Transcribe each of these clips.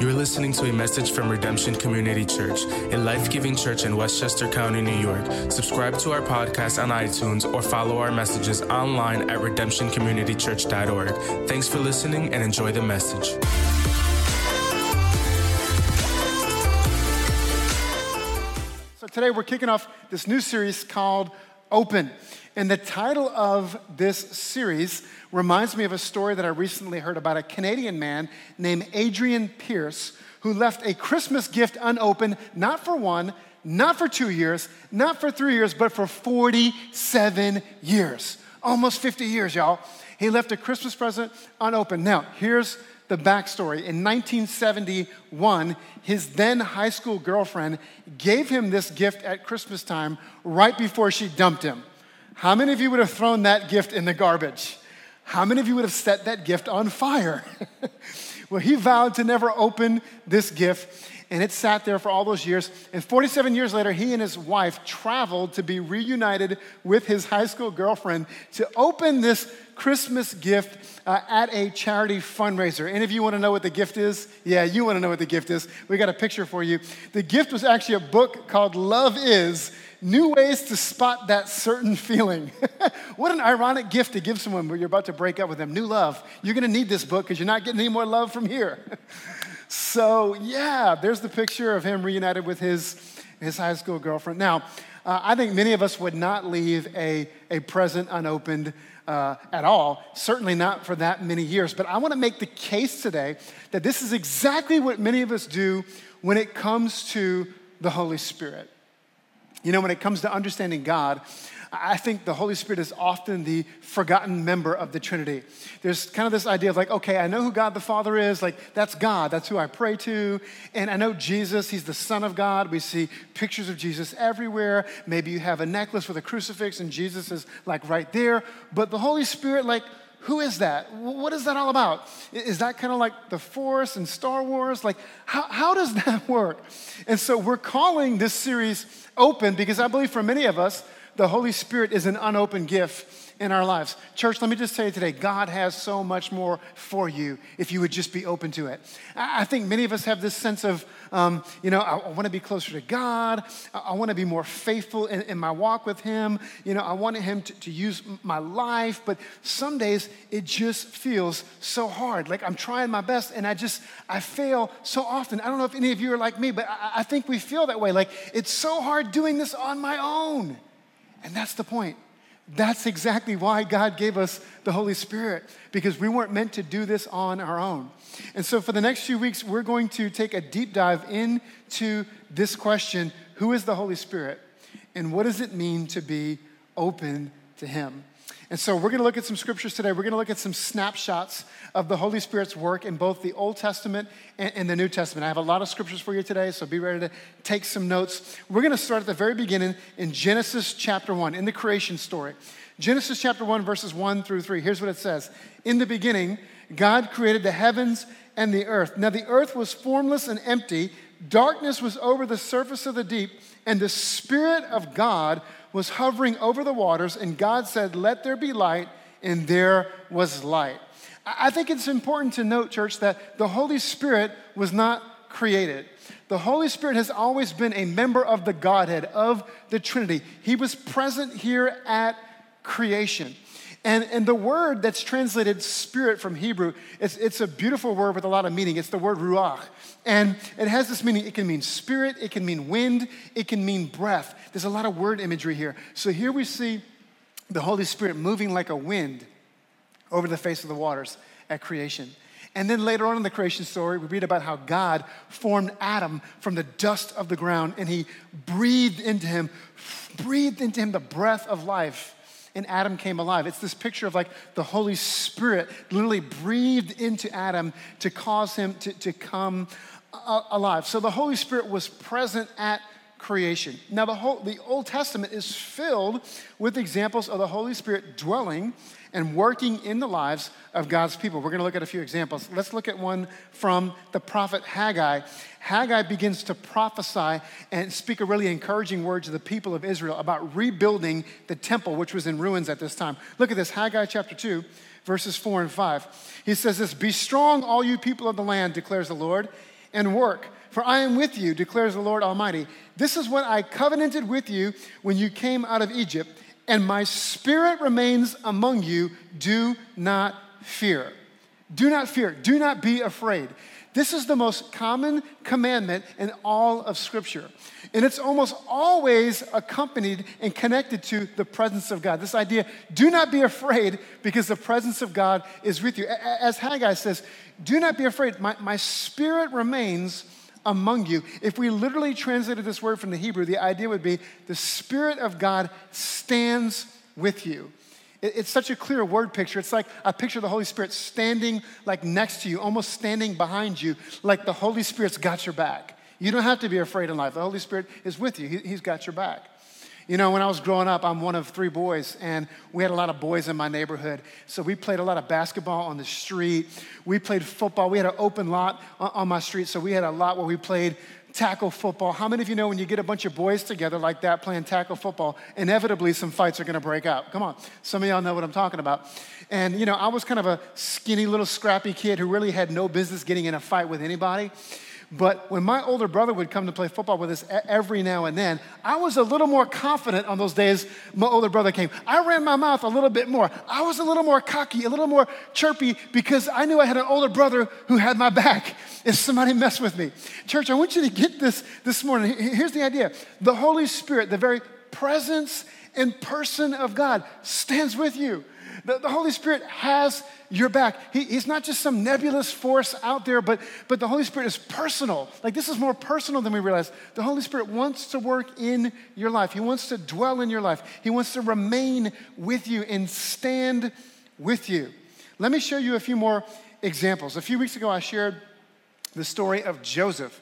You're listening to a message from Redemption Community Church, a life giving church in Westchester County, New York. Subscribe to our podcast on iTunes or follow our messages online at redemptioncommunitychurch.org. Thanks for listening and enjoy the message. So today we're kicking off this new series called Open. And the title of this series reminds me of a story that I recently heard about a Canadian man named Adrian Pearce who left a Christmas gift unopened, not for one, not for two years, not for three years, but for 47 years. Almost 50 years, y'all. He left a Christmas present unopened. Now, here's the backstory. In 1971, his then high school girlfriend gave him this gift at Christmas time right before she dumped him. How many of you would have thrown that gift in the garbage? How many of you would have set that gift on fire? well, he vowed to never open this gift, and it sat there for all those years. And 47 years later, he and his wife traveled to be reunited with his high school girlfriend to open this Christmas gift uh, at a charity fundraiser. Any of you want to know what the gift is? Yeah, you want to know what the gift is. We got a picture for you. The gift was actually a book called Love Is New Ways to Spot That Certain Feeling. what an ironic gift to give someone when you're about to break up with them. New love. You're going to need this book because you're not getting any more love from here. so, yeah, there's the picture of him reunited with his, his high school girlfriend. Now, uh, I think many of us would not leave a, a present unopened uh, at all, certainly not for that many years. But I want to make the case today that this is exactly what many of us do when it comes to the Holy Spirit. You know, when it comes to understanding God, I think the Holy Spirit is often the forgotten member of the Trinity. There's kind of this idea of like, okay, I know who God the Father is, like, that's God, that's who I pray to. And I know Jesus, He's the Son of God. We see pictures of Jesus everywhere. Maybe you have a necklace with a crucifix and Jesus is like right there. But the Holy Spirit, like, who is that? What is that all about? Is that kind of like the Force and Star Wars? Like, how, how does that work? And so we're calling this series Open because I believe for many of us, the Holy Spirit is an unopened gift in our lives. Church, let me just tell you today God has so much more for you if you would just be open to it. I think many of us have this sense of, um, you know, I, I want to be closer to God. I, I want to be more faithful in, in, my walk with Him. You know, I want Him to, to use my life, but some days it just feels so hard. Like I'm trying my best and I just, I fail so often. I don't know if any of you are like me, but I, I think we feel that way. Like it's so hard doing this on my own. And that's the point. That's exactly why God gave us the Holy Spirit, because we weren't meant to do this on our own. And so, for the next few weeks, we're going to take a deep dive into this question who is the Holy Spirit? And what does it mean to be open to Him? And so we're going to look at some scriptures today. We're going to look at some snapshots of the Holy Spirit's work in both the Old Testament and, the New Testament. I have a lot of scriptures for you today, so be ready to take some notes. We're going to start at the very beginning in Genesis chapter 1, in the creation story. Genesis chapter 1, verses 1 through 3. Here's what it says In the beginning, God created the heavens and the earth. Now the earth was formless and empty, darkness was over the surface of the deep, and the Spirit of God was hovering over the waters, and God said, Let there be light, and there was light. I think it's important to note, church, that the Holy Spirit was not created. The Holy Spirit has always been a member of the Godhead, of the Trinity. He was present here at creation. And, and the word that's translated spirit from Hebrew, it's, it's a beautiful word with a lot of meaning. It's the word ruach. And it has this meaning it can mean spirit, it can mean wind, it can mean breath. There's a lot of word imagery here. So here we see the Holy Spirit moving like a wind over the face of the waters at creation. And then later on in the creation story, we read about how God formed Adam from the dust of the ground and he breathed into him, breathed into him the breath of life and Adam came alive. It's this picture of like the Holy Spirit literally breathed into Adam to cause him to, to come uh, alive. So the Holy Spirit was present at creation. Now, the, whole, the Old Testament is filled with examples of the Holy Spirit dwelling and working in the lives of God's people. We're going to look at a few examples. Let's look at one from the prophet Haggai. Haggai begins to prophesy and speak a really encouraging word to the people of Israel about rebuilding the temple, which was in ruins at this time. Look at this Haggai chapter 2, verses 4 and 5. He says this Be strong, all you people of the land, declares the Lord and work. For I am with you, declares the Lord Almighty. This is what I covenanted with you when you came out of Egypt, and my spirit remains among you. Do not fear. Do not fear. Do not be afraid. This is the most common commandment in all of Scripture. And it's almost always accompanied and connected to the presence of God. This idea do not be afraid because the presence of God is with you. As Haggai says, do not be afraid. My, my spirit remains among you. If we literally translated this word from the Hebrew, the idea would be the Spirit of God stands with you. It's such a clear word picture. It's like a picture of the Holy Spirit standing like next to you, almost standing behind you, like the Holy Spirit's got your back. You don't have to be afraid in life. The Holy Spirit is with you, He's got your back. You know, when I was growing up, I'm one of three boys, and we had a lot of boys in my neighborhood. So we played a lot of basketball on the street. We played football. We had an open lot on my street, so we had a lot where we played tackle football. How many of you know when you get a bunch of boys together like that playing tackle football, inevitably some fights are gonna break out? Come on, some of y'all know what I'm talking about. And you know, I was kind of a skinny little scrappy kid who really had no business getting in a fight with anybody. But when my older brother would come to play football with us every now and then, I was a little more confident on those days my older brother came. I ran my mouth a little bit more. I was a little more cocky, a little more chirpy because I knew I had an older brother who had my back if somebody messed with me. Church, I want you to get this this morning. Here's the idea the Holy Spirit, the very presence and person of God, stands with you. The, the Holy Spirit has your back. He, he's not just some nebulous force out there, but, but the Holy Spirit is personal. Like this is more personal than we realize. The Holy Spirit wants to work in your life, He wants to dwell in your life, He wants to remain with you and stand with you. Let me show you a few more examples. A few weeks ago, I shared the story of Joseph.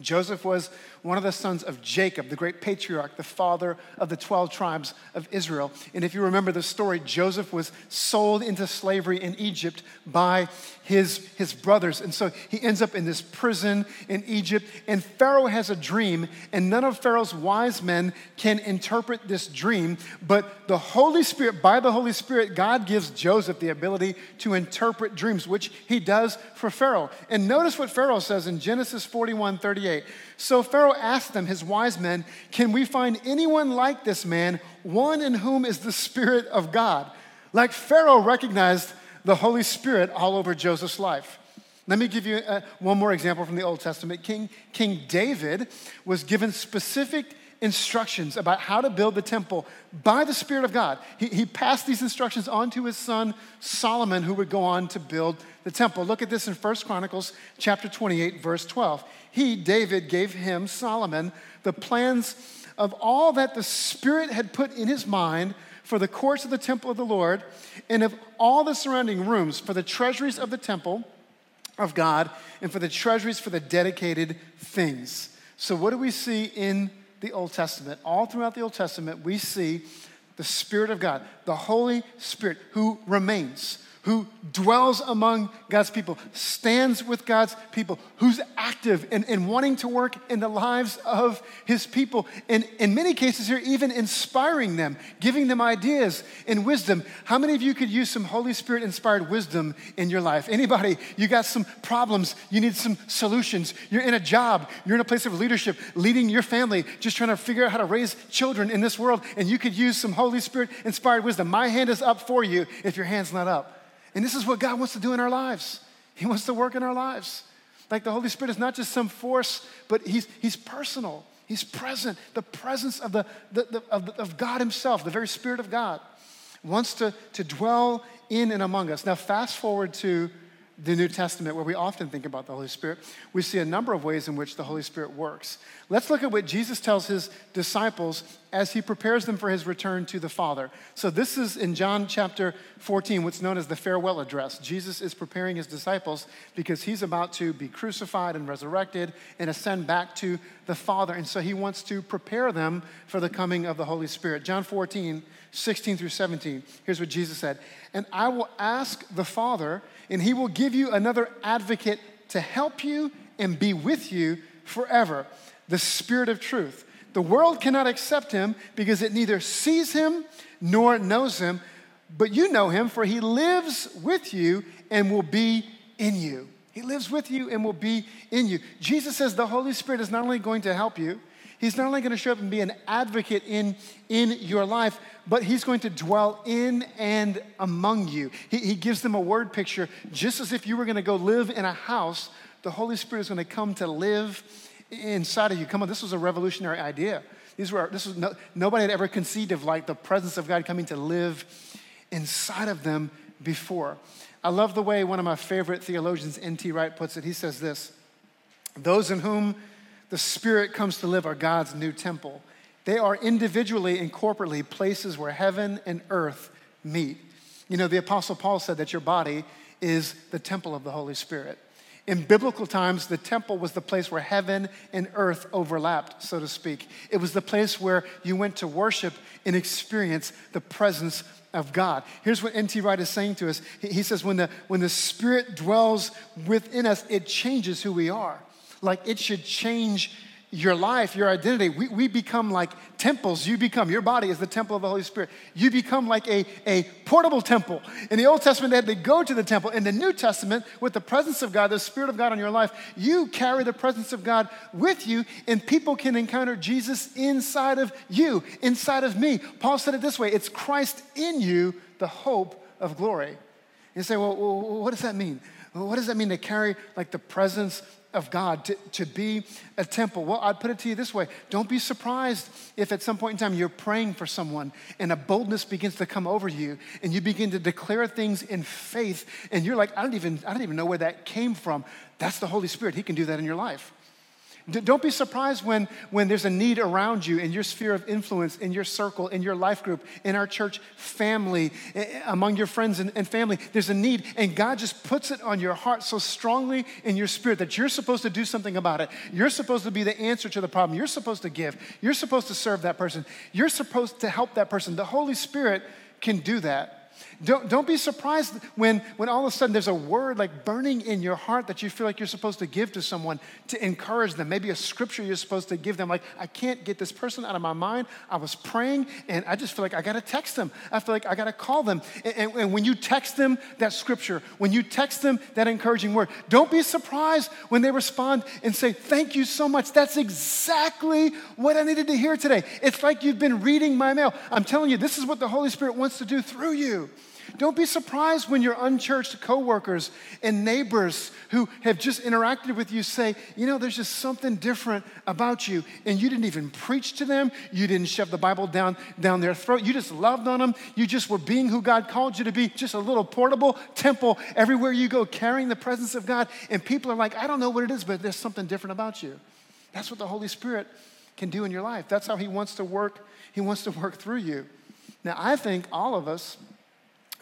Joseph was one of the sons of Jacob, the great patriarch, the father of the 12 tribes of Israel. And if you remember the story, Joseph was sold into slavery in Egypt by his, his brothers. And so he ends up in this prison in Egypt. And Pharaoh has a dream, and none of Pharaoh's wise men can interpret this dream. But the Holy Spirit, by the Holy Spirit, God gives Joseph the ability to interpret dreams, which he does for Pharaoh. And notice what Pharaoh says in Genesis 41 38. So Pharaoh asked them, his wise men, Can we find anyone like this man, one in whom is the Spirit of God? Like Pharaoh recognized the Holy Spirit all over Joseph's life. Let me give you uh, one more example from the Old Testament. King, King David was given specific instructions about how to build the temple by the Spirit of God. He, he passed these instructions on to his son Solomon, who would go on to build the temple. Look at this in 1 Chronicles chapter 28, verse 12. He, David, gave him, Solomon, the plans of all that the Spirit had put in his mind for the courts of the temple of the Lord, and of all the surrounding rooms for the treasuries of the temple of God, and for the treasuries for the dedicated things. So, what do we see in the Old Testament? All throughout the Old Testament, we see the Spirit of God, the Holy Spirit, who remains who dwells among God's people, stands with God's people, who's active in, in wanting to work in the lives of his people. And in many cases, here, even inspiring them, giving them ideas and wisdom. How many of you could use some Holy Spirit inspired wisdom in your life? Anybody, you got some problems, you need some solutions. You're in a job, you're in a place of leadership, leading your family, just trying to figure out how to raise children in this world, and you could use some Holy Spirit inspired wisdom. My hand is up for you if your hand's not up. And this is what God wants to do in our lives. He wants to work in our lives. Like the Holy Spirit is not just some force, but He's, he's personal. He's present. The presence of, the, the, the of, of God Himself, the very Spirit of God, wants to, to dwell in and among us. Now, fast forward to the New Testament, where we often think about the Holy Spirit, we see a number of ways in which the Holy Spirit works. Let's look at what Jesus tells his disciples as he prepares them for his return to the Father. So, this is in John chapter 14, what's known as the farewell address. Jesus is preparing his disciples because he's about to be crucified and resurrected and ascend back to the Father. And so, he wants to prepare them for the coming of the Holy Spirit. John 14, 16 through 17. Here's what Jesus said And I will ask the Father, and he will give you another advocate to help you and be with you forever the Spirit of truth. The world cannot accept him because it neither sees him nor knows him, but you know him, for he lives with you and will be in you. He lives with you and will be in you. Jesus says the Holy Spirit is not only going to help you, He's not only going to show up and be an advocate in, in your life, but He's going to dwell in and among you. He, he gives them a word picture, just as if you were going to go live in a house, the Holy Spirit is going to come to live inside of you. Come on, this was a revolutionary idea. These were, this was no, nobody had ever conceived of like the presence of God coming to live inside of them before. I love the way one of my favorite theologians, N.T. Wright, puts it. He says this Those in whom the Spirit comes to live are God's new temple. They are individually and corporately places where heaven and earth meet. You know, the Apostle Paul said that your body is the temple of the Holy Spirit. In biblical times, the temple was the place where heaven and earth overlapped, so to speak. It was the place where you went to worship and experience the presence of God. Here's what N.T. Wright is saying to us. He says, when the, when the Spirit dwells within us, it changes who we are. Like it should change your life, your identity. We, we become like temples. You become, your body is the temple of the Holy Spirit. You become like a, a portable temple. In the Old Testament, they had to go to the temple. In the New Testament, with the presence of God, the Spirit of God on your life, you carry the presence of God with you, and people can encounter Jesus inside of you, inside of me. Paul said it this way it's Christ in you, the hope of glory. You say, well, what does that mean? What does that mean to carry like the presence of God, to, to be a temple. Well, I'd put it to you this way don't be surprised if at some point in time you're praying for someone and a boldness begins to come over you and you begin to declare things in faith and you're like, I don't even, I don't even know where that came from. That's the Holy Spirit. He can do that in your life. Don't be surprised when, when there's a need around you in your sphere of influence, in your circle, in your life group, in our church family, among your friends and, and, family. There's a need, and God just puts it on your heart so strongly in your spirit that you're supposed to do something about it. You're supposed to be the answer to the problem. You're supposed to give. You're supposed to serve that person. You're supposed to help that person. The Holy Spirit can do that. Don't, don't be surprised when, when all of a sudden there's a word like burning in your heart that you feel like you're supposed to give to someone to encourage them. Maybe a scripture you're supposed to give them, like, I can't get this person out of my mind. I was praying and I just feel like I got to text them. I feel like I got to call them. And, and, and when you text them that scripture, when you text them that encouraging word, don't be surprised when they respond and say, Thank you so much. That's exactly what I needed to hear today. It's like you've been reading my mail. I'm telling you, this is what the Holy Spirit wants to do through you. Don't be surprised when your unchurched coworkers and neighbors who have just interacted with you say, you know, there's just something different about you. And you didn't even preach to them. You didn't shove the Bible down, down their throat. You just loved on them. You just were being who God called you to be, just a little portable temple everywhere you go, carrying the presence of God. And people are like, I don't know what it is, but there's something different about you. That's what the Holy Spirit can do in your life. That's how He wants to work. He wants to work through you. Now, I think all of us,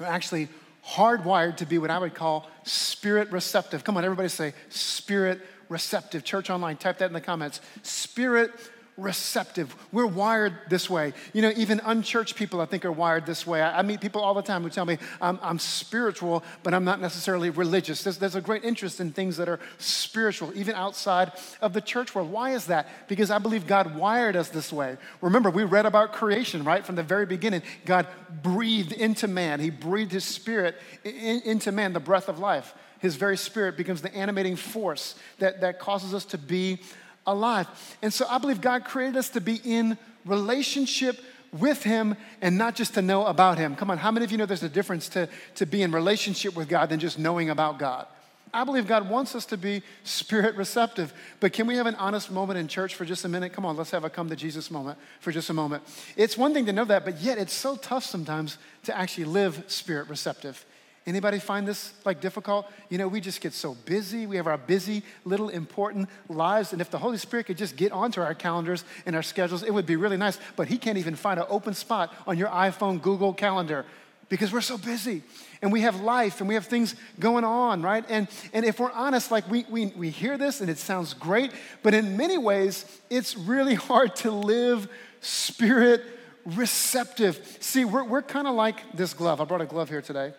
actually hardwired to be what I would call spirit receptive. Come on, everybody say spirit receptive. Church Online, type that in the comments. Spirit receptive. We're wired this way. You know, even unchurched people, I think, are wired this way. I, I meet people all the time who tell me I'm, I'm spiritual, but I'm not necessarily religious. There's, there's, a great interest in things that are spiritual, even outside of the church world. Why is that? Because I believe God wired us this way. Remember, we read about creation, right? From the very beginning, God breathed into man, He breathed His spirit in, into man, the breath of life. His very spirit becomes the animating force that, that causes us to be alive. And so I believe God created us to be in relationship with Him and not just to know about Him. Come on, how many of you know there's a difference to, to be in relationship with God than just knowing about God? I believe God wants us to be spirit receptive. But can we have an honest moment in church for just a minute? Come on, let's have a come to Jesus moment for just a moment. It's one thing to know that, but yet it's so tough sometimes to actually live spirit receptive. Anybody find this like difficult? You know, we just get so busy. We have our busy, little important lives. And if the Holy Spirit could just get onto our calendars and our schedules, it would be really nice. But He can't even find an open spot on your iPhone, Google Calendar because we're so busy and we have life and we have things going on, right? And, and if we're honest, like we, we, we hear this and it sounds great, but in many ways, it's really hard to live spirit receptive. See, we're, we're kind of like this glove. I brought a glove here today.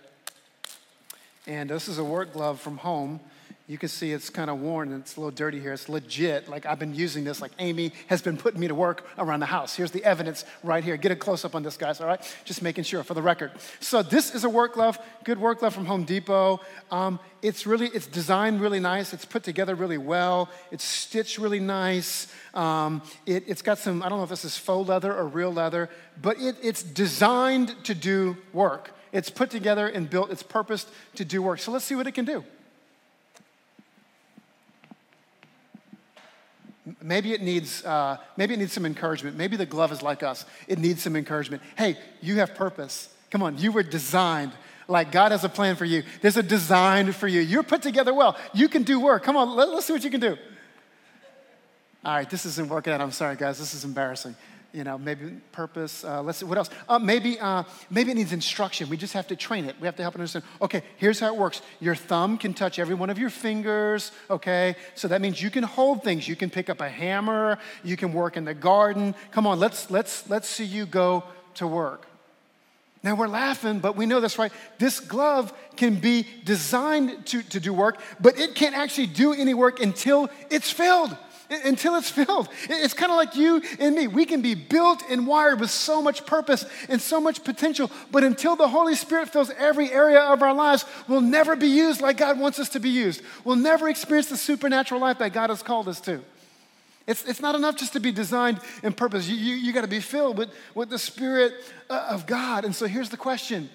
And this is a work glove from home. You can see it's kind of worn and it's a little dirty here. It's legit. Like I've been using this, like Amy has been putting me to work around the house. Here's the evidence right here. Get a close up on this, guys, all right? Just making sure for the record. So this is a work glove, good work glove from Home Depot. Um, it's really, it's designed really nice. It's put together really well. It's stitched really nice. Um, it, has got some, I don't know if this is faux leather or real leather, but it, it's designed to do work. It's put together and built, it's purposed to do work. So let's see what it can do. Maybe it needs, uh, maybe it needs some encouragement. Maybe the glove is like us. It needs some encouragement. Hey, you have purpose. Come on, you were designed like God has a plan for you. There's a design for you. You're put together well. You can do work. Come on, let, us see what you can do. All right, this isn't working out. I'm sorry, guys. This is embarrassing you know, maybe purpose. Uh, let's see, what else? Uh, maybe, uh, maybe it needs instruction. We just have to train it. We have to help it understand. Okay, here's how it works. Your thumb can touch every one of your fingers. Okay, so that means you can hold things. You can pick up a hammer. You can work in the garden. Come on, let's let's let's see you go to work. Now we're laughing, but we know this, right? This glove can be designed to, to do work, but it can't actually do any work until it's filled until it's filled. It's kind of like you and me. We can be built and wired with so much purpose and so much potential, but until the Holy Spirit fills every area of our lives, we'll never be used like God wants us to be used. We'll never experience the supernatural life that God has called us to. It's, it's not enough just to be designed in purpose. You, you, you got to be filled with, with the Spirit uh, of God. And so here's the question.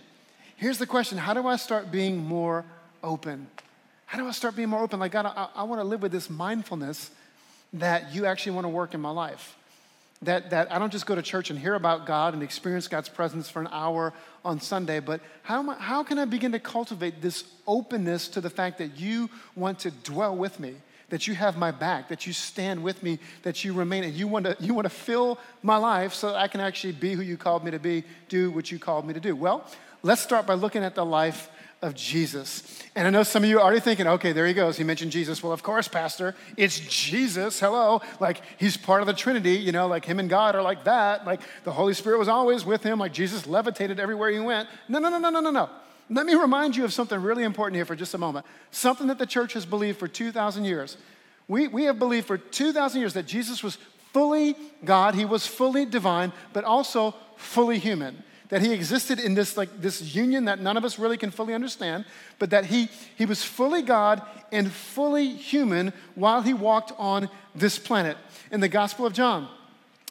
Here's the question How do I start being more open? How do I start being more open? Like, God, I, I want to live with this mindfulness that you actually want to work in my life. That, that I don't just go to church and hear about God and experience God's presence for an hour on Sunday, but how, I, how can I begin to cultivate this openness to the fact that you want to dwell with me? that you have my back, that you stand with me, that you remain, and you want to you want to fill my life so that I can actually be who you called me to be, do what you called me to do. Well, let's start by looking at the life of Jesus. And I know some of you are already thinking, okay, there he goes. He mentioned Jesus. Well, of course, Pastor, it's Jesus. Hello. Like he's part of the Trinity, you know, like him and God are like that. Like the Holy Spirit was always with him, like Jesus levitated everywhere he went. No, no, no, no, no, no, no. Let me remind you of something really important here for just a moment. Something that the church has believed for 2,000 years. We, we have believed for 2,000 years that Jesus was fully God, he was fully divine, but also fully human that he existed in this like this union that none of us really can fully understand but that he he was fully god and fully human while he walked on this planet. In the gospel of john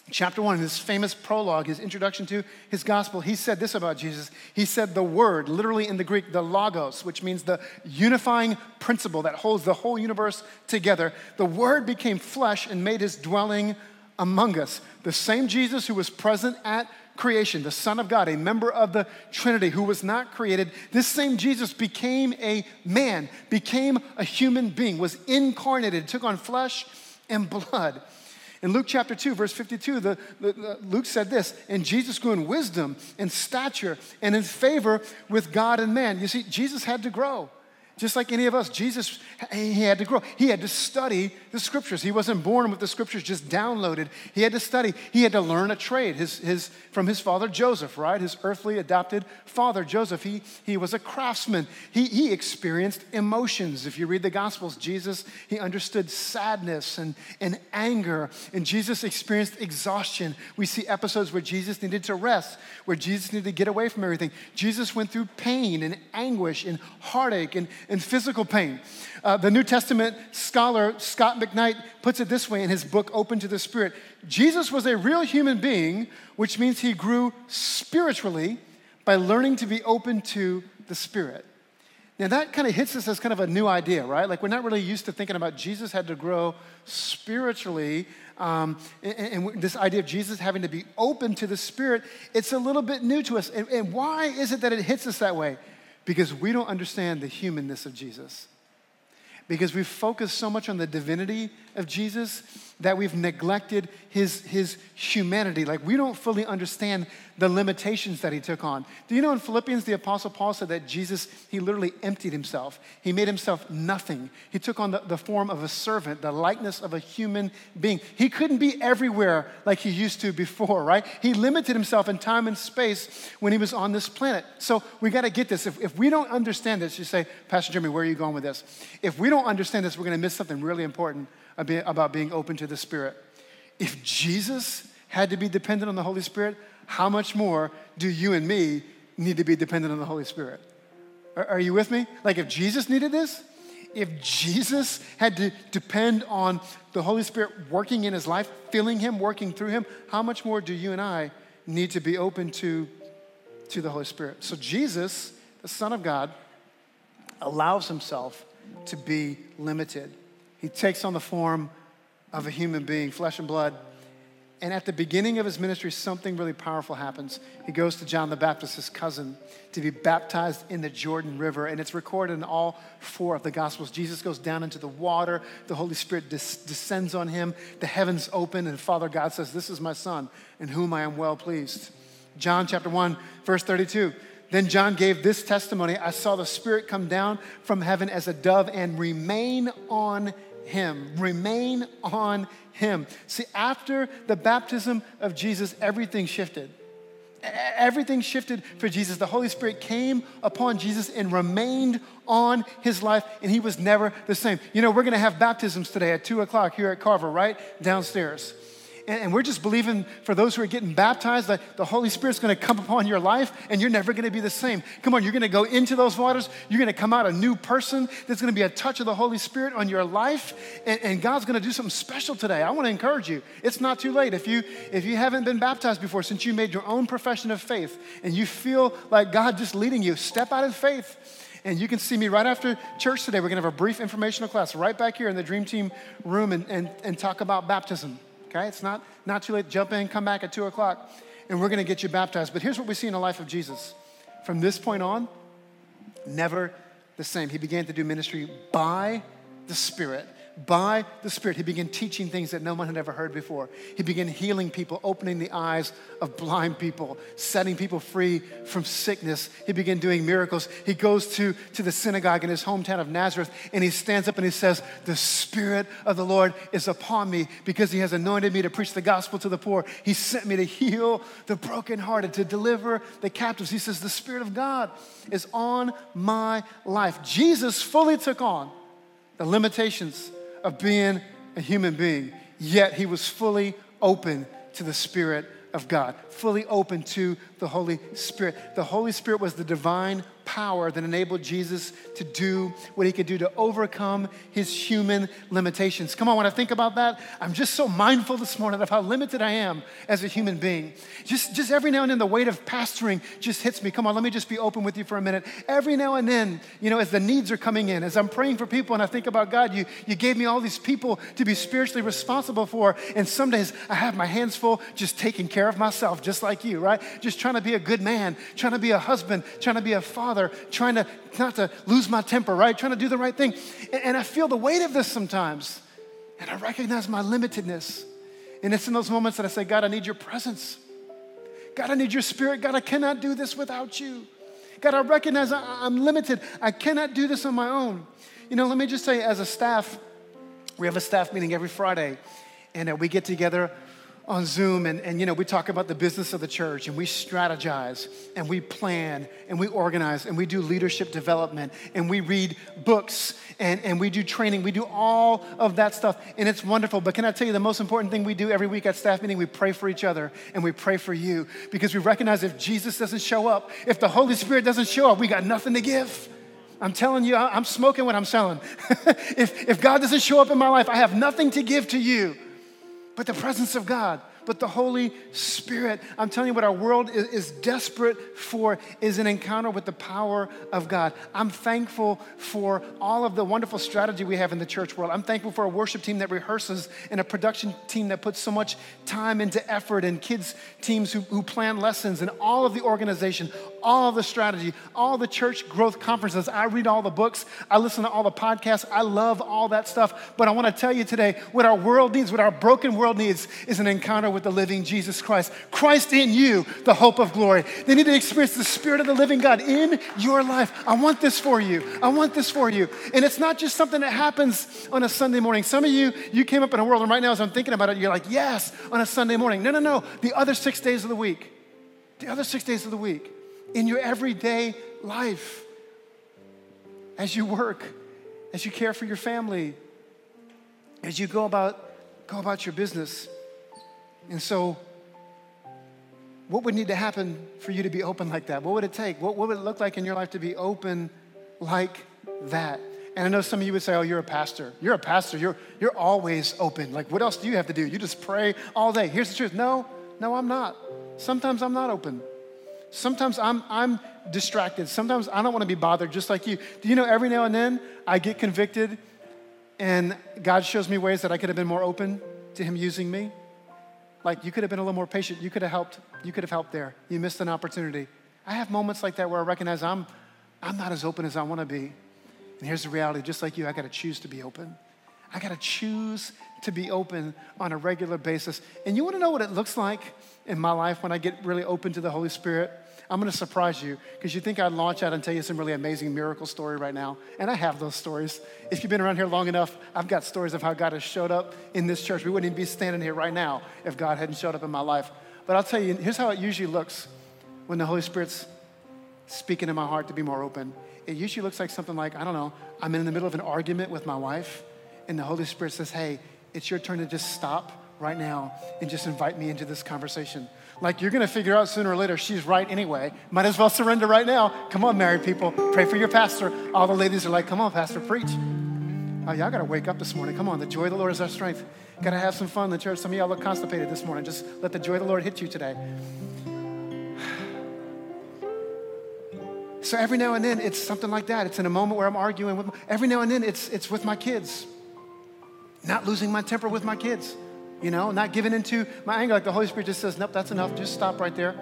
chapter 1 in his famous prologue his introduction to his gospel he said this about jesus. He said the word literally in the greek the logos which means the unifying principle that holds the whole universe together. The word became flesh and made his dwelling among us. The same jesus who was present at creation, the Son of God, a member of the Trinity who was not created, this same Jesus became a man, became a human being, was incarnated, took on flesh and blood. In Luke chapter 2, verse 52, the, the, the, Luke said this, and Jesus grew in wisdom and stature and in favor with God and man. You see, Jesus had to grow. Just like any of us, Jesus, he had to grow. He had to study the scriptures. He wasn't born with the scriptures just downloaded. He had to study. He had to learn a trade his, his, from his father Joseph, right? His earthly adopted father Joseph. He, he was a craftsman. He, he experienced emotions. If you read the Gospels, Jesus, he understood sadness and, and anger. And Jesus experienced exhaustion. We see episodes where Jesus needed to rest, where Jesus needed to get away from everything. Jesus went through pain and anguish and heartache and and physical pain. Uh, the New Testament scholar Scot McKnight puts it this way in his book, Open to the Spirit Jesus was a real human being, which means he grew spiritually by learning to be open to the Spirit. Now, that kind of hits us as kind of a new idea, right? Like, we're not really used to thinking about Jesus had to grow spiritually. Um, and, and, this idea of Jesus having to be open to the Spirit, it's a little bit new to us. And, and why is it that it hits us that way? Because we don't understand the humanness of Jesus. Because we focus so much on the divinity of Jesus that we've neglected his, his humanity. Like we don't fully understand the limitations that he took on. Do you know in Philippians, the Apostle Paul said that Jesus, he literally emptied himself. He made himself nothing. He took on the, the form of a servant, the likeness of a human being. He couldn't be everywhere like he used to before, right? He limited himself in time and space when he was on this planet. So we got to get this. If, if we don't understand this, you say, Pastor Jimmy, where are you going with this? If we don't understand this, we're going to miss something really important about being open to the Spirit. If Jesus had to be dependent on the Holy Spirit, how much more do you and me need to be dependent on the Holy Spirit? Are, you with me? Like if Jesus needed this, if Jesus had to depend on the Holy Spirit working in his life, filling him, working through him, how much more do you and I need to be open to, to the Holy Spirit? So Jesus, the Son of God, allows himself to be limited. He takes on the form of a human being, flesh and blood. And at the beginning of his ministry, something really powerful happens. He goes to John the Baptist, his cousin, to be baptized in the Jordan River. And it's recorded in all four of the Gospels. Jesus goes down into the water, the Holy Spirit des- descends on him, the heavens open, and Father God says, This is my son, in whom I am well pleased. John chapter 1, verse 32. Then John gave this testimony I saw the Spirit come down from heaven as a dove and remain on him. Remain on him. See, after the baptism of Jesus, everything shifted. Everything shifted for Jesus. The Holy Spirit came upon Jesus and remained on his life, and he was never the same. You know, we're going to have baptisms today at 2 o'clock here at Carver, right? Downstairs. And, we're just believing for those who are getting baptized that the Holy Spirit's going to come upon your life and you're never going to be the same. Come on, you're going to go into those waters. You're going to come out a new person. There's going to be a touch of the Holy Spirit on your life. And, and God's going to do something special today. I want to encourage you. It's not too late. If you, if you haven't been baptized before, since you made your own profession of faith and you feel like God just leading you, step out in faith. And you can see me right after church today. We're going to have a brief informational class right back here in the Dream Team room and, and, and talk about baptism okay? It's not, not too late. Jump in, come back at 2 o'clock, and we're going to get you baptized. But here's what we see in the life of Jesus. From this point on, never the same. He began to do ministry by the Spirit by the Spirit, he began teaching things that no one had ever heard before. He began healing people, opening the eyes of blind people, setting people free from sickness. He began doing miracles. He goes to, to the synagogue in his hometown of Nazareth and he stands up and he says, The Spirit of the Lord is upon me because he has anointed me to preach the gospel to the poor. He sent me to heal the brokenhearted, to deliver the captives. He says, The Spirit of God is on my life. Jesus fully took on the limitations of being a human being, yet he was fully open to the Spirit of God, fully open to the Holy Spirit. The Holy Spirit was the divine power that enabled Jesus to do what he could do to overcome his human limitations. Come on, when I think about that, I'm just so mindful this morning of how limited I am as a human being. Just, just every now and then, the weight of pastoring just hits me. Come on, let me just be open with you for a minute. Every now and then, you know, as the needs are coming in, as I'm praying for people and I think about God, you, you gave me all these people to be spiritually responsible for. And some days I have my hands full just taking care of myself, just like you, right? Just trying to be a good man, trying to be a husband, trying to be a father trying to not to lose my temper, right? Trying to do the right thing. And, and I feel the weight of this sometimes. And I recognize my limitedness. And it's in those moments that I say, God, I need your presence. God, I need your spirit. God, I cannot do this without you. God, I recognize I, am limited. I cannot do this on my own. You know, let me just say, as a staff, we have a staff meeting every Friday, and uh, we get together on Zoom and, and you know we talk about the business of the church and we strategize and we plan and we organize and we do leadership development and we read books and, and we do training. We do all of that stuff and it's wonderful. But can I tell you the most important thing we do every week at staff meeting? We pray for each other and we pray for you because we recognize if Jesus doesn't show up, if the Holy Spirit doesn't show up, we got nothing to give. I'm telling you, I'm smoking what I'm selling. if, if God doesn't show up in my life, I have nothing to give to you but the presence of God, but the Holy Spirit. I'm telling you what our world is, is, desperate for is an encounter with the power of God. I'm thankful for all of the wonderful strategy we have in the church world. I'm thankful for a worship team that rehearses and a production team that puts so much time into effort and kids teams who, who plan lessons and all of the organization. All the strategy, all the church growth conferences. I read all the books, I listen to all the podcasts. I love all that stuff. But I want to tell you today what our world needs, what our broken world needs, is an encounter with the living Jesus Christ. Christ in you, the hope of glory. They need to experience the Spirit of the living God in your life. I want this for you. I want this for you. And it's not just something that happens on a Sunday morning. Some of you, you came up in a world, and right now, as I'm thinking about it, you're like, yes, on a Sunday morning. No, no, no. The other six days of the week. The other six days of the week. In your everyday life. As you work, as you care for your family, as you go about go about your business. And so what would need to happen for you to be open like that? What would it take? What, what would it look like in your life to be open like that? And I know some of you would say, oh, you're a pastor. You're a pastor. You're, you're always open. Like, what else do you have to do? You just pray all day. Here's the truth. No, no, I'm not. Sometimes I'm not open. Sometimes I'm, I'm distracted. Sometimes I don't want to be bothered, just like you. Do you know every now and then I get convicted and God shows me ways that I could have been more open to Him using me? Like, you could have been a little more patient. You could have helped. You could have helped there. You missed an opportunity. I have moments like that where I recognize I'm, I'm not as open as I want to be. And here's the reality just like you, I got to choose to be open. I got to choose to be open on a regular basis. And you want to know what it looks like in my life when I get really open to the Holy Spirit? I'm going to surprise you because you think I'd launch out and tell you some really amazing miracle story right now. And I have those stories. If you've been around here long enough, I've got stories of how God has showed up in this church. We wouldn't even be standing here right now if God hadn't showed up in my life. But I'll tell you, here's how it usually looks when the Holy Spirit's speaking in my heart to be more open. It usually looks like something like, I don't know, I'm in the middle of an argument with my wife, and the Holy Spirit says, Hey, it's your turn to just stop right now and just invite me into this conversation. Like you're gonna figure out sooner or later she's right anyway. Might as well surrender right now. Come on, married people, pray for your pastor. All the ladies are like, come on, pastor, preach. Oh, y'all gotta wake up this morning. Come on, the joy of the Lord is our strength. Gotta have some fun in the church. Some of y'all look constipated this morning. Just let the joy of the Lord hit you today. So every now and then it's something like that. It's in a moment where I'm arguing with, every now and then it's, it's with my kids. Not losing my temper with my kids you know, not giving into my anger. Like the Holy Spirit just says, nope, that's enough. Just stop right there.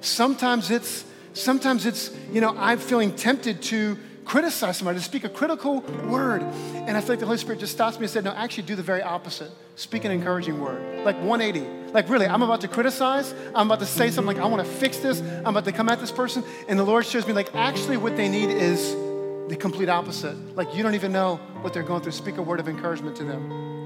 Sometimes it's, sometimes it's, you know, I'm feeling tempted to criticize somebody, to speak a critical word. And I feel like the Holy Spirit just stops me and said, no, actually do the very opposite. Speak an encouraging word. Like 180. Like really, I'm about to criticize. I'm about to say something like, I want to fix this. I'm about to come at this person. And the Lord shows me like, actually what they need is the complete opposite. Like you don't even know what they're going through. Speak a word of encouragement to them.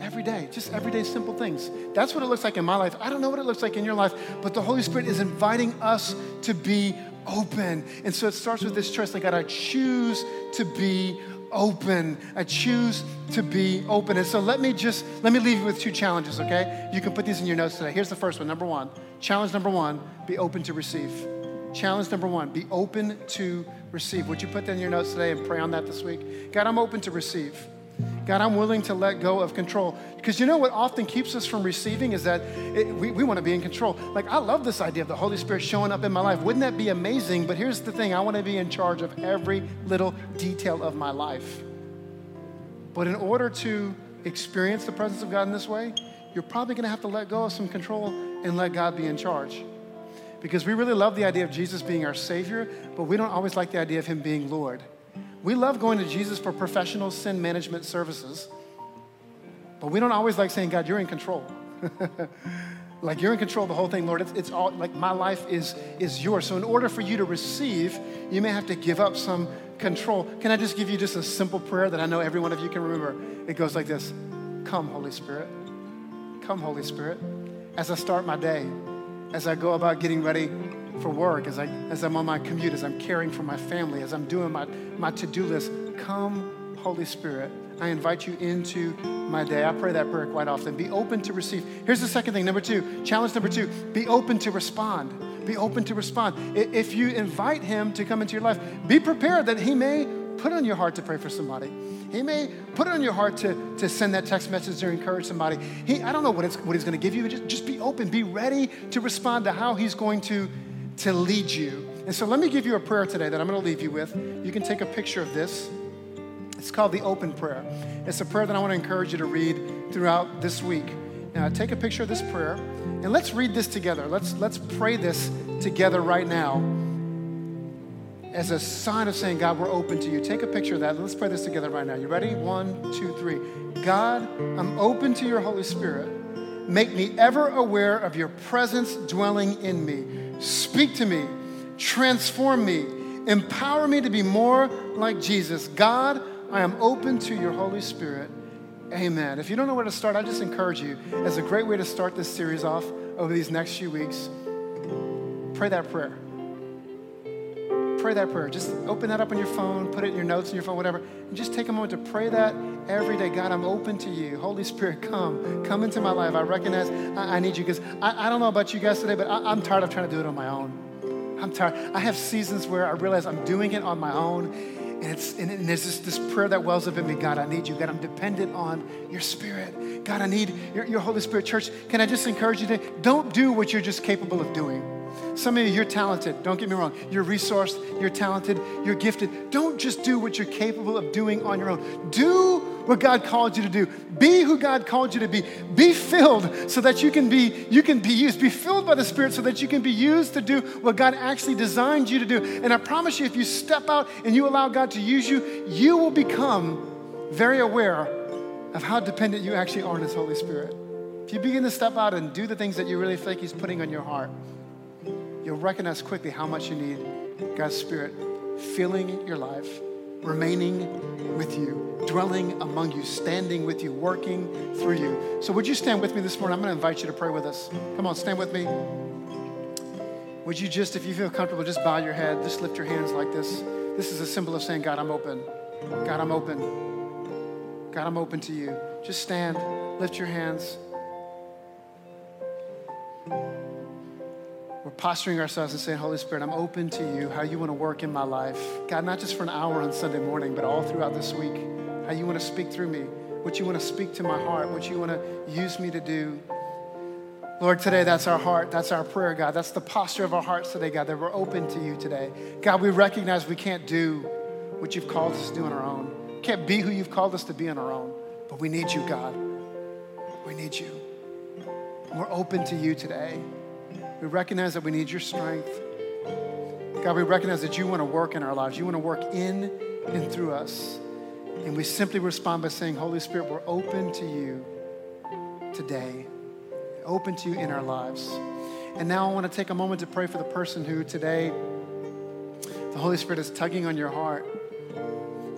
Every day, just everyday simple things. That's what it looks like in my life. I don't know what it looks like in your life, but the Holy Spirit is inviting us to be open. And so it starts with this choice like, God, I choose to be open. I choose to be open. And so let me just, let me leave you with two challenges, okay? You can put these in your notes today. Here's the first one. Number one, challenge number one, be open to receive. Challenge number one, be open to receive. Would you put that in your notes today and pray on that this week? God, I'm open to receive. God, I'm willing to let go of control. Because you know what often keeps us from receiving is that it, we, we want to be in control. Like, I love this idea of the Holy Spirit showing up in my life. Wouldn't that be amazing? But here's the thing I want to be in charge of every little detail of my life. But in order to experience the presence of God in this way, you're probably going to have to let go of some control and let God be in charge. Because we really love the idea of Jesus being our Savior, but we don't always like the idea of Him being Lord. We love going to Jesus for professional sin management services, but we don't always like saying, God, you're in control. like you're in control of the whole thing, Lord. It's, it's all like my life is, is yours. So, in order for you to receive, you may have to give up some control. Can I just give you just a simple prayer that I know every one of you can remember? It goes like this Come, Holy Spirit. Come, Holy Spirit. As I start my day, as I go about getting ready for work, as, I, as I'm on my commute, as I'm caring for my family, as I'm doing my, my to do list, come, Holy Spirit. I invite you into my day. I pray that prayer quite often. Be open to receive. Here's the second thing. Number two, challenge number two be open to respond. Be open to respond. If you invite him to come into your life, be prepared that he may put on your heart to pray for somebody. He may put it on your heart to, to send that text message to encourage somebody. He, I don't know what, it's, what he's going to give you. Just, just be open. Be ready to respond to how he's going to to lead you. And so let me give you a prayer today that I'm going to leave you with. You can take a picture of this. It's called the open prayer. It's a prayer that I want to encourage you to read throughout this week. Now, take a picture of this prayer and let's read this together. Let's, let's pray this together right now. as a sign of saying, God, we're open to you. Take a picture of that. Let's pray this together right now. You ready? One, two, three. God, I'm open to your Holy Spirit. Make me ever aware of your presence dwelling in me. Speak to me, transform me, empower me to be more like Jesus. God, I am open to your Holy Spirit. Amen. If you don't know where to start, I just encourage you as a great way to start this series off over these next few weeks. Pray that prayer. Pray that prayer. Just open that up on your phone, put it in your notes in your phone, whatever, and just take a moment to pray that every day. God, I'm open to you. Holy Spirit, come. Come into my life. I recognize I, I need you because I, I, don't know about you guys today, but I, I'm tired of trying to do it on my own. I'm tired. I have seasons where I realize I'm doing it on my own and, it's, and, and there's this, this prayer that wells up in me God, I need you. God, I'm dependent on your spirit. God, I need your, your Holy Spirit. Church, can I just encourage you today? Don't do what you're just capable of doing. Some of you, you're talented. Don't get me wrong. You're resourced, you're talented, you're gifted. Don't just do what you're capable of doing on your own. Do what God called you to do. Be who God called you to be. Be filled so that you can be you can be used. Be filled by the Spirit so that you can be used to do what God actually designed you to do. And I promise you if you step out and you allow God to use you, you will become very aware of how dependent you actually are on his Holy Spirit. If you begin to step out and do the things that you really feel like he's putting on your heart, you'll recognize quickly how much you need God's Spirit filling your life, remaining with you, dwelling among you, standing with you, working through you. So, would you stand with me this morning? I'm going to invite you to pray with us. Come on, stand with me. Would you just, if you feel comfortable, just bow your head, just lift your hands like this? This is a symbol of saying, God, I'm open. God, I'm open. God, I'm open to you. Just stand, lift your hands. We're posturing ourselves and saying, Holy Spirit, I'm open to you, how you want to work in my life. God, not just for an hour on Sunday morning, but all throughout this week, how you want to speak through me, what you want to speak to my heart, what you want to use me to do. Lord, today that's our heart. That's our prayer, God. That's the posture of our hearts today, God, that we're open to you today. God, we recognize we can't do what you've called us to do on our own. We can't be who you've called us to be on our own, but we need you, God. We need you. We're open to you today. We recognize that we need your strength. God, we recognize that you want to work in our lives. You want to work in and through us. And we simply respond by saying, Holy Spirit, we're open to you today, open to you in our lives. And now I want to take a moment to pray for the person who today the Holy Spirit is tugging on your heart.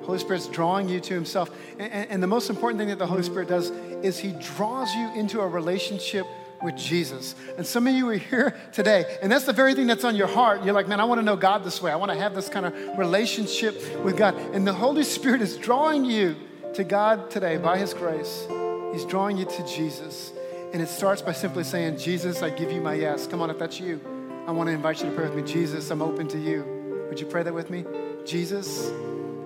Holy Spirit's drawing you to Himself. And, and, and the most important thing that the Holy Spirit does is He draws you into a relationship with Jesus. And some of you are here today, and that's the very thing that's on your heart. You're like, man, I want to know God this way. I want to have this kind of relationship with God. And the Holy Spirit is drawing you to God today by His grace. He's drawing you to Jesus. And it starts by simply saying, Jesus, I give you my yes. Come on, if that's you, I want to invite you to pray with me. Jesus, I'm open to you. Would you pray that with me? Jesus,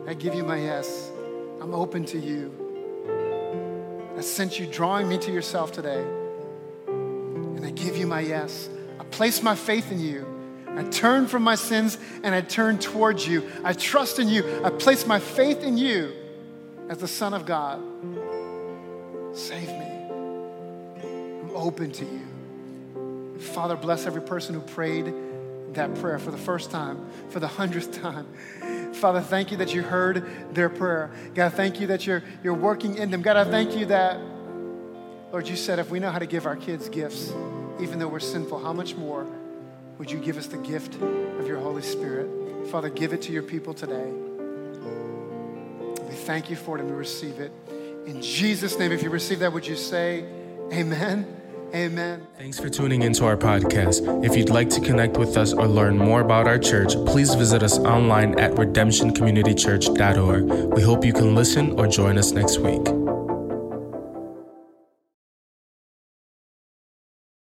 I give you my yes. I'm open to you. I sense you drawing me to yourself today and I give you my yes. I place my faith in you. I turn from my sins and I turn towards you. I trust in you. I place my faith in you as the Son of God. Save me. I'm open to you. Father, bless every person who prayed that prayer for the first time, for the hundredth time. Father, thank you that you heard their prayer. God, thank you that you're, you're working in them. God, I thank you that Lord, you said if we know how to give our kids gifts, even though we're sinful, how much more would you give us the gift of your Holy Spirit? Father, give it to your people today. We thank you for it and we receive it. In Jesus' name, if you receive that, would you say, Amen? Amen. Thanks for tuning into our podcast. If you'd like to connect with us or learn more about our church, please visit us online at redemptioncommunitychurch.org. We hope you can listen or join us next week.